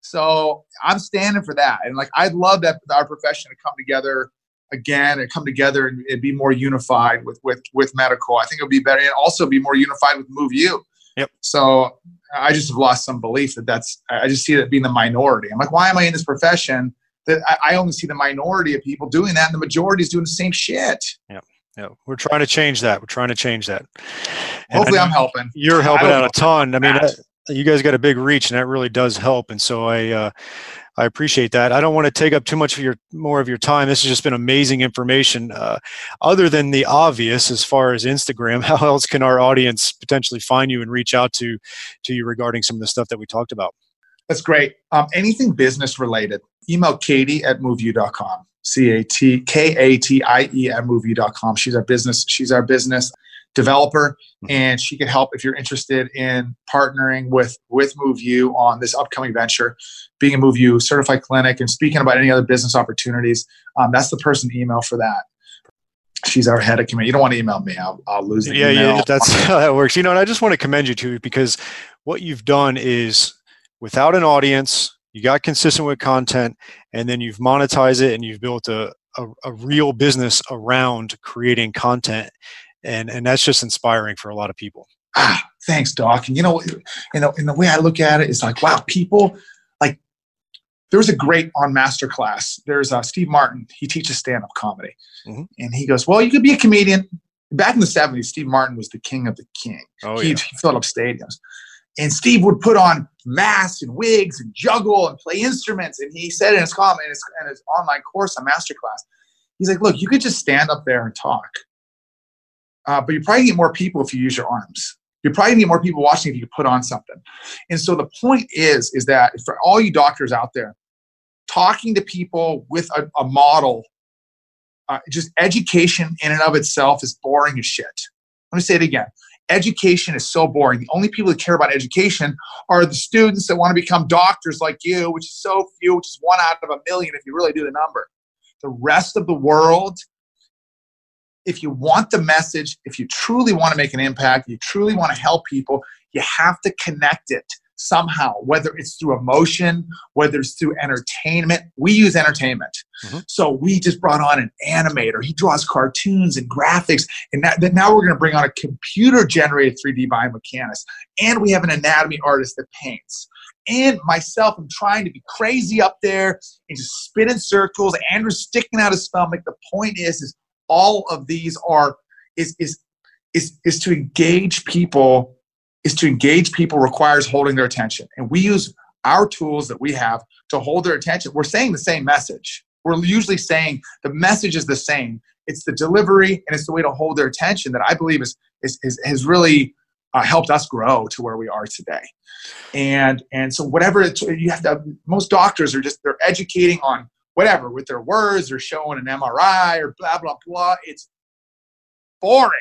So I'm standing for that. And like I'd love that our profession to come together again and come together and, and, be more unified with with with medical. I think it would be better and also be more unified with MoveU. Yep. So I just have lost some belief that that's. I just see that being the minority. I'm like, why am I in this profession? That I, I only see the minority of people doing that, and the majority is doing the same shit. Yep yeah, we're trying to change that. We're trying to change that. And Hopefully, I'm helping. You're helping out a ton. I mean, you guys got a big reach, and that really does help. And so I, uh, I appreciate that. I don't want to take up too much of your more of your time. This has just been amazing information. Uh, other than the obvious, as far as Instagram, [laughs] how else can our audience potentially find you and reach out to to you regarding some of the stuff that we talked about? That's great. Um, anything business related, email Katie at moveu.com. C A T K A T I E at moveu.com. She's our business, she's our business developer mm-hmm. and she can help if you're interested in partnering with with MoveU on this upcoming venture, being a MoveU certified clinic and speaking about any other business opportunities. Um, that's the person to email for that. She's our head of committee. You don't want to email me. I'll, I'll lose the yeah, email. Yeah, that's [laughs] how that works. You know, and I just want to commend you too because what you've done is without an audience, you got consistent with content and then you've monetized it and you've built a, a, a, real business around creating content and and that's just inspiring for a lot of people. Ah thanks doc. And you know you know in the way i look at it is like wow people like there's a great on masterclass. There's uh, steve martin. He teaches stand-up comedy. Mm-hmm. and he goes well you could be a comedian. Back in the 70s steve martin was the king of the king. Oh, he, yeah. he filled up stadiums and Steve would put on masks and wigs and juggle and play instruments. And he said in his comment, in his, in his online course on Masterclass, he's like, look, you could just stand up there and talk. Uh, but you probably get more people if you use your arms. You probably need more people watching if you put on something. And so the point is, is that for all you doctors out there, talking to people with a, a model, uh, just education in and of itself is boring as shit. Let me say it again education is so boring. The only people that care about education are the students that want to become doctors like you, which is so few, which is one out of a million if you really do the number. The rest of the world, if you want the message, if you truly want to make an impact, you truly want to help people, you have to connect it somehow, whether it's through emotion, whether it's through entertainment. We use entertainment. Mm-hmm. So we just brought on an animator. He draws cartoons and graphics. And that, that now we're going to bring on a computer generated 3D biomechanist. And we have an anatomy artist that paints. And myself, I'm trying to be crazy up there and just spin in circles. Andrew's sticking out his stomach. The point is, is all of these are is is is is to engage people is to engage people requires holding their attention. And we use our tools that we have to hold their attention. We're saying the same message. We're usually saying the message is the same. It's the delivery and it's the way to hold their attention that I believe is, is, is has really uh, helped us grow to where we are today. And and so whatever you have to, most doctors are just they're educating on whatever with their words or showing an MRI or blah blah blah. It's boring.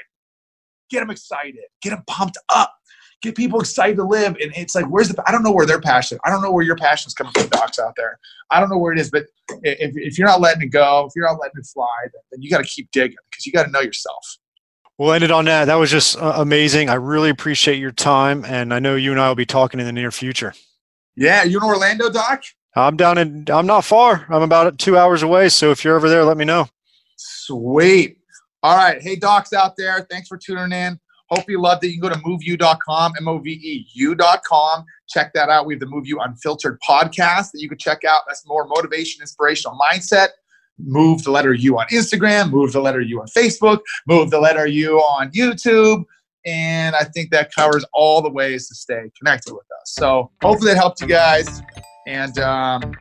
Get them excited. Get them pumped up. Get people excited to live. And it's like, where's the? I don't know where their passion. I don't know where your passion is coming from, docs out there. I don't know where it is. But if, if you're not letting it go, if you're not letting it fly, then, then you got to keep digging because you got to know yourself. We'll end it on that. That was just uh, amazing. I really appreciate your time, and I know you and I will be talking in the near future. Yeah, you're in Orlando, Doc? I'm down in. I'm not far. I'm about two hours away. So if you're over there, let me know. Sweet. All right. Hey, docs out there. Thanks for tuning in. Hope you loved it. You can go to moveu.com, M O V E U.com. Check that out. We have the MoveU Unfiltered podcast that you can check out. That's more motivation, inspirational mindset. Move the letter U on Instagram, move the letter U on Facebook, move the letter U on YouTube. And I think that covers all the ways to stay connected with us. So hopefully that helped you guys and um,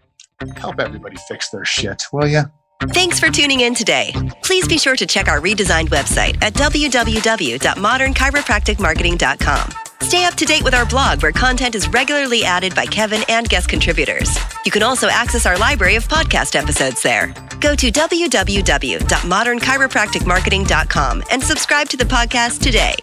help everybody fix their shit, will you? Thanks for tuning in today. Please be sure to check our redesigned website at www.modernchiropracticmarketing.com. Stay up to date with our blog where content is regularly added by Kevin and guest contributors. You can also access our library of podcast episodes there. Go to www.modernchiropracticmarketing.com and subscribe to the podcast today.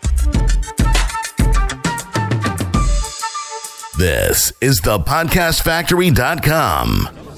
This is the podcastfactory.com.